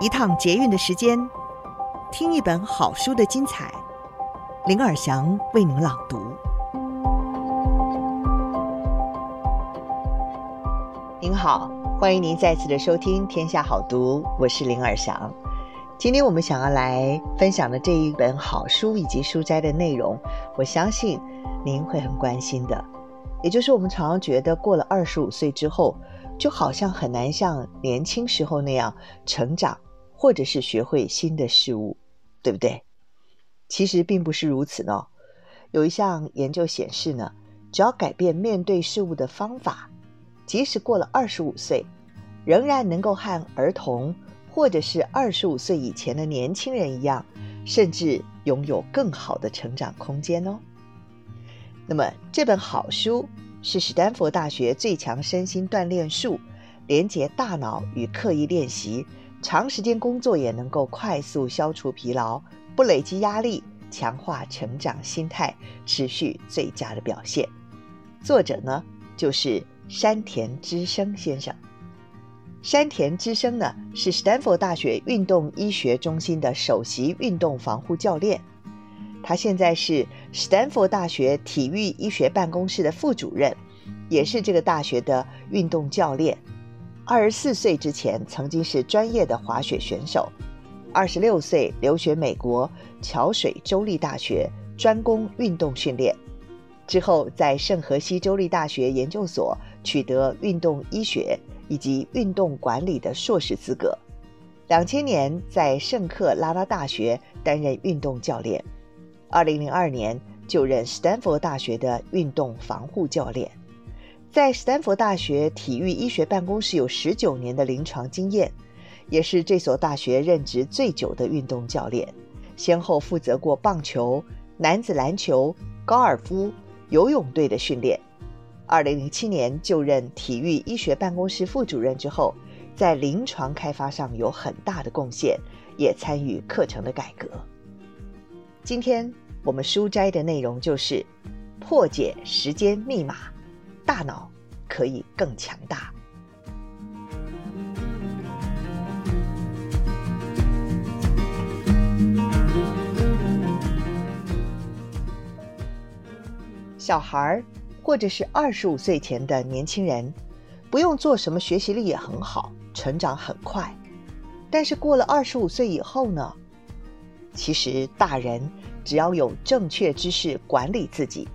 一趟捷运的时间，听一本好书的精彩。林尔祥为您朗读。您好，欢迎您再次的收听《天下好读》，我是林尔祥。今天我们想要来分享的这一本好书以及书斋的内容，我相信您会很关心的。也就是我们常常觉得，过了二十五岁之后，就好像很难像年轻时候那样成长。或者是学会新的事物，对不对？其实并不是如此呢。有一项研究显示呢，只要改变面对事物的方法，即使过了二十五岁，仍然能够和儿童或者是二十五岁以前的年轻人一样，甚至拥有更好的成长空间哦。那么这本好书是史丹佛大学最强身心锻炼术，连接大脑与刻意练习。长时间工作也能够快速消除疲劳，不累积压力，强化成长心态，持续最佳的表现。作者呢，就是山田知生先生。山田知生呢，是斯坦福大学运动医学中心的首席运动防护教练，他现在是斯坦福大学体育医学办公室的副主任，也是这个大学的运动教练。二十四岁之前曾经是专业的滑雪选手，二十六岁留学美国桥水州立大学，专攻运动训练，之后在圣荷西州立大学研究所取得运动医学以及运动管理的硕士资格。两千年在圣克拉拉大学担任运动教练，二零零二年就任斯坦福大学的运动防护教练。在斯坦福大学体育医学办公室有十九年的临床经验，也是这所大学任职最久的运动教练，先后负责过棒球、男子篮球、高尔夫、游泳队的训练。二零零七年就任体育医学办公室副主任之后，在临床开发上有很大的贡献，也参与课程的改革。今天我们书斋的内容就是破解时间密码。大脑可以更强大。小孩或者是二十五岁前的年轻人，不用做什么，学习力也很好，成长很快。但是过了二十五岁以后呢？其实大人只要有正确知识管理自己。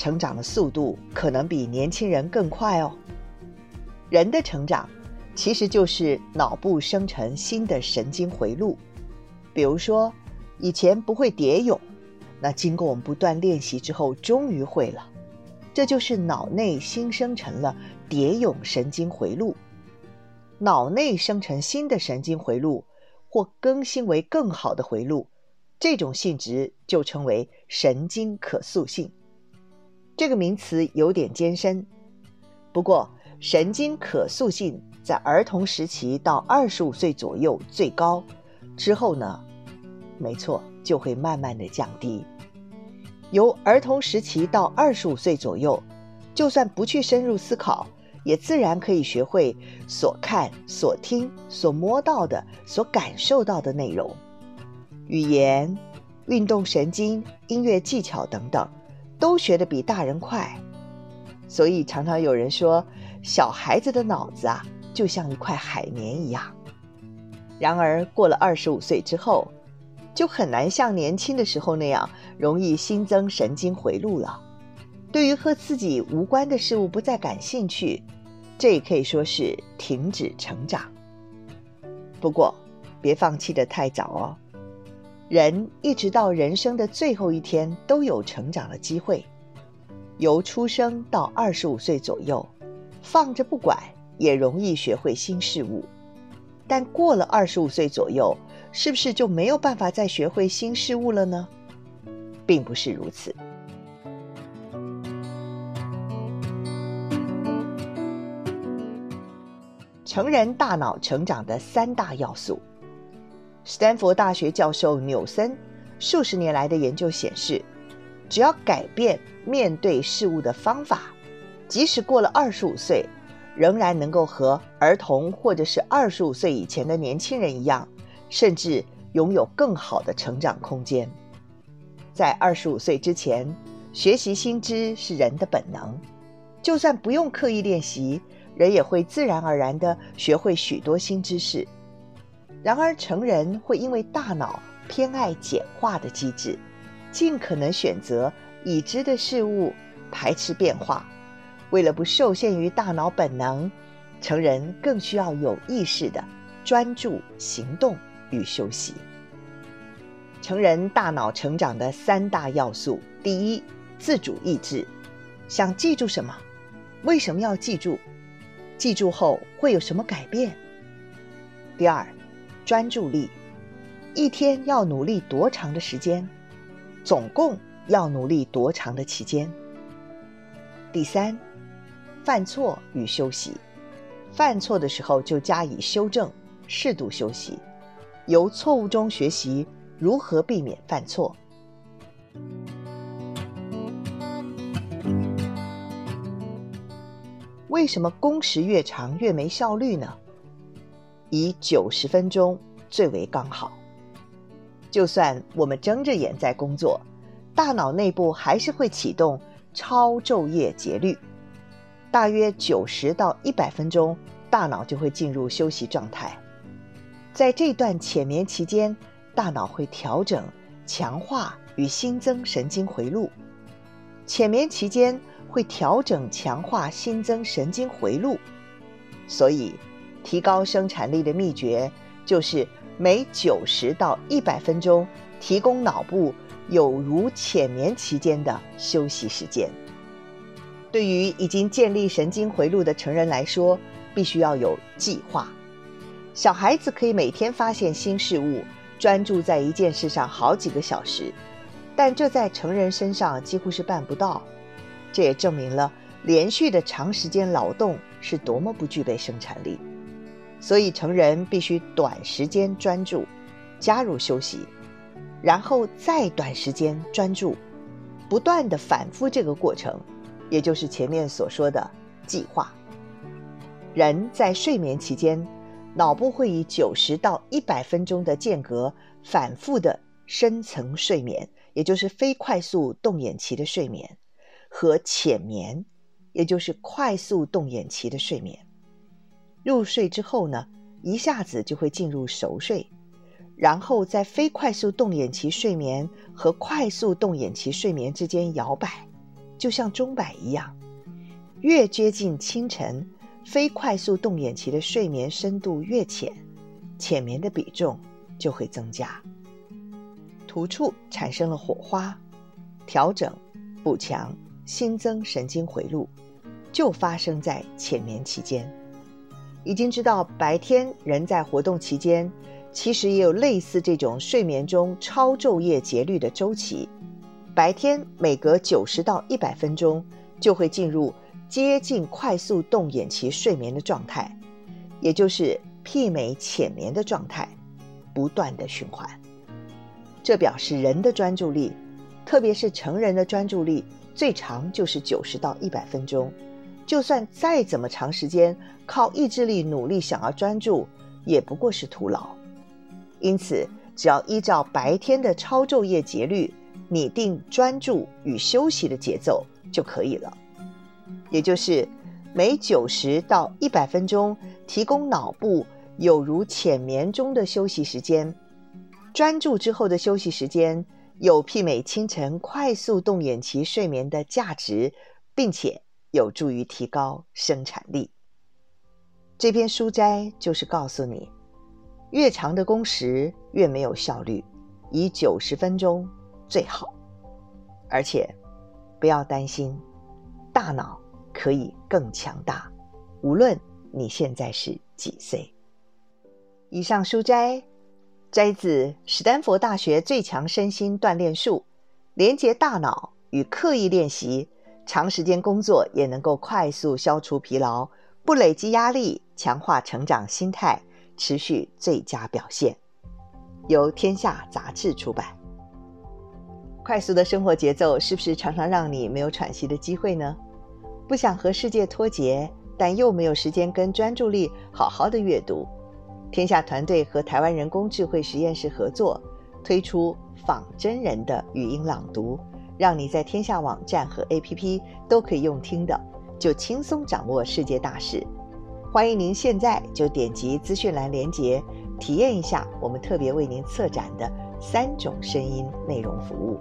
成长的速度可能比年轻人更快哦。人的成长其实就是脑部生成新的神经回路。比如说，以前不会蝶泳，那经过我们不断练习之后，终于会了。这就是脑内新生成了蝶泳神经回路。脑内生成新的神经回路，或更新为更好的回路，这种性质就称为神经可塑性。这个名词有点艰深，不过神经可塑性在儿童时期到二十五岁左右最高，之后呢，没错，就会慢慢的降低。由儿童时期到二十五岁左右，就算不去深入思考，也自然可以学会所看、所听、所摸到的、所感受到的内容，语言、运动神经、音乐技巧等等。都学得比大人快，所以常常有人说，小孩子的脑子啊，就像一块海绵一样。然而过了二十五岁之后，就很难像年轻的时候那样容易新增神经回路了。对于和自己无关的事物不再感兴趣，这也可以说是停止成长。不过，别放弃得太早哦。人一直到人生的最后一天都有成长的机会，由出生到二十五岁左右，放着不管也容易学会新事物。但过了二十五岁左右，是不是就没有办法再学会新事物了呢？并不是如此。成人大脑成长的三大要素。斯坦福大学教授纽森数十年来的研究显示，只要改变面对事物的方法，即使过了二十五岁，仍然能够和儿童或者是二十五岁以前的年轻人一样，甚至拥有更好的成长空间。在二十五岁之前，学习新知是人的本能，就算不用刻意练习，人也会自然而然地学会许多新知识。然而，成人会因为大脑偏爱简化的机制，尽可能选择已知的事物，排斥变化。为了不受限于大脑本能，成人更需要有意识地专注行动与休息。成人大脑成长的三大要素：第一，自主意志，想记住什么？为什么要记住？记住后会有什么改变？第二，专注力，一天要努力多长的时间？总共要努力多长的期间？第三，犯错与休息，犯错的时候就加以修正，适度休息，由错误中学习。如何避免犯错？为什么工时越长越没效率呢？以九十分钟最为刚好。就算我们睁着眼在工作，大脑内部还是会启动超昼夜节律，大约九十到一百分钟，大脑就会进入休息状态。在这段浅眠期间，大脑会调整、强化与新增神经回路，浅眠期间会调整、强化、新增神经回路，所以提高生产力的秘诀就是每九十到一百分钟提供脑部有如浅眠期间的休息时间。对于已经建立神经回路的成人来说，必须要有计划。小孩子可以每天发现新事物。专注在一件事上好几个小时，但这在成人身上几乎是办不到。这也证明了连续的长时间劳动是多么不具备生产力。所以，成人必须短时间专注，加入休息，然后再短时间专注，不断地反复这个过程，也就是前面所说的计划。人在睡眠期间，脑部会以九十到一百分钟的间隔反复的深层睡眠，也就是非快速动眼期的睡眠，和浅眠，也就是快速动眼期的睡眠。入睡之后呢，一下子就会进入熟睡，然后在非快速动眼期睡眠和快速动眼期睡眠之间摇摆，就像钟摆一样，越接近清晨。非快速动眼期的睡眠深度越浅，浅眠的比重就会增加。突触产生了火花，调整、补强、新增神经回路，就发生在浅眠期间。已经知道白天人在活动期间，其实也有类似这种睡眠中超昼夜节律的周期。白天每隔九十到一百分钟就会进入。接近快速动眼期睡眠的状态，也就是媲美浅眠的状态，不断的循环。这表示人的专注力，特别是成人的专注力，最长就是九十到一百分钟。就算再怎么长时间靠意志力努力想要专注，也不过是徒劳。因此，只要依照白天的超昼夜节律，拟定专注与休息的节奏就可以了。也就是每九十到一百分钟提供脑部有如浅眠中的休息时间，专注之后的休息时间有媲美清晨快速动眼期睡眠的价值，并且有助于提高生产力。这篇书斋就是告诉你，越长的工时越没有效率，以九十分钟最好。而且不要担心，大脑。可以更强大，无论你现在是几岁。以上书摘摘自史丹佛大学最强身心锻炼术，连接大脑与刻意练习，长时间工作也能够快速消除疲劳，不累积压力，强化成长心态，持续最佳表现。由天下杂志出版。快速的生活节奏是不是常常让你没有喘息的机会呢？不想和世界脱节，但又没有时间跟专注力好好的阅读。天下团队和台湾人工智慧实验室合作，推出仿真人的语音朗读，让你在天下网站和 APP 都可以用听的，就轻松掌握世界大事。欢迎您现在就点击资讯栏连接，体验一下我们特别为您策展的三种声音内容服务。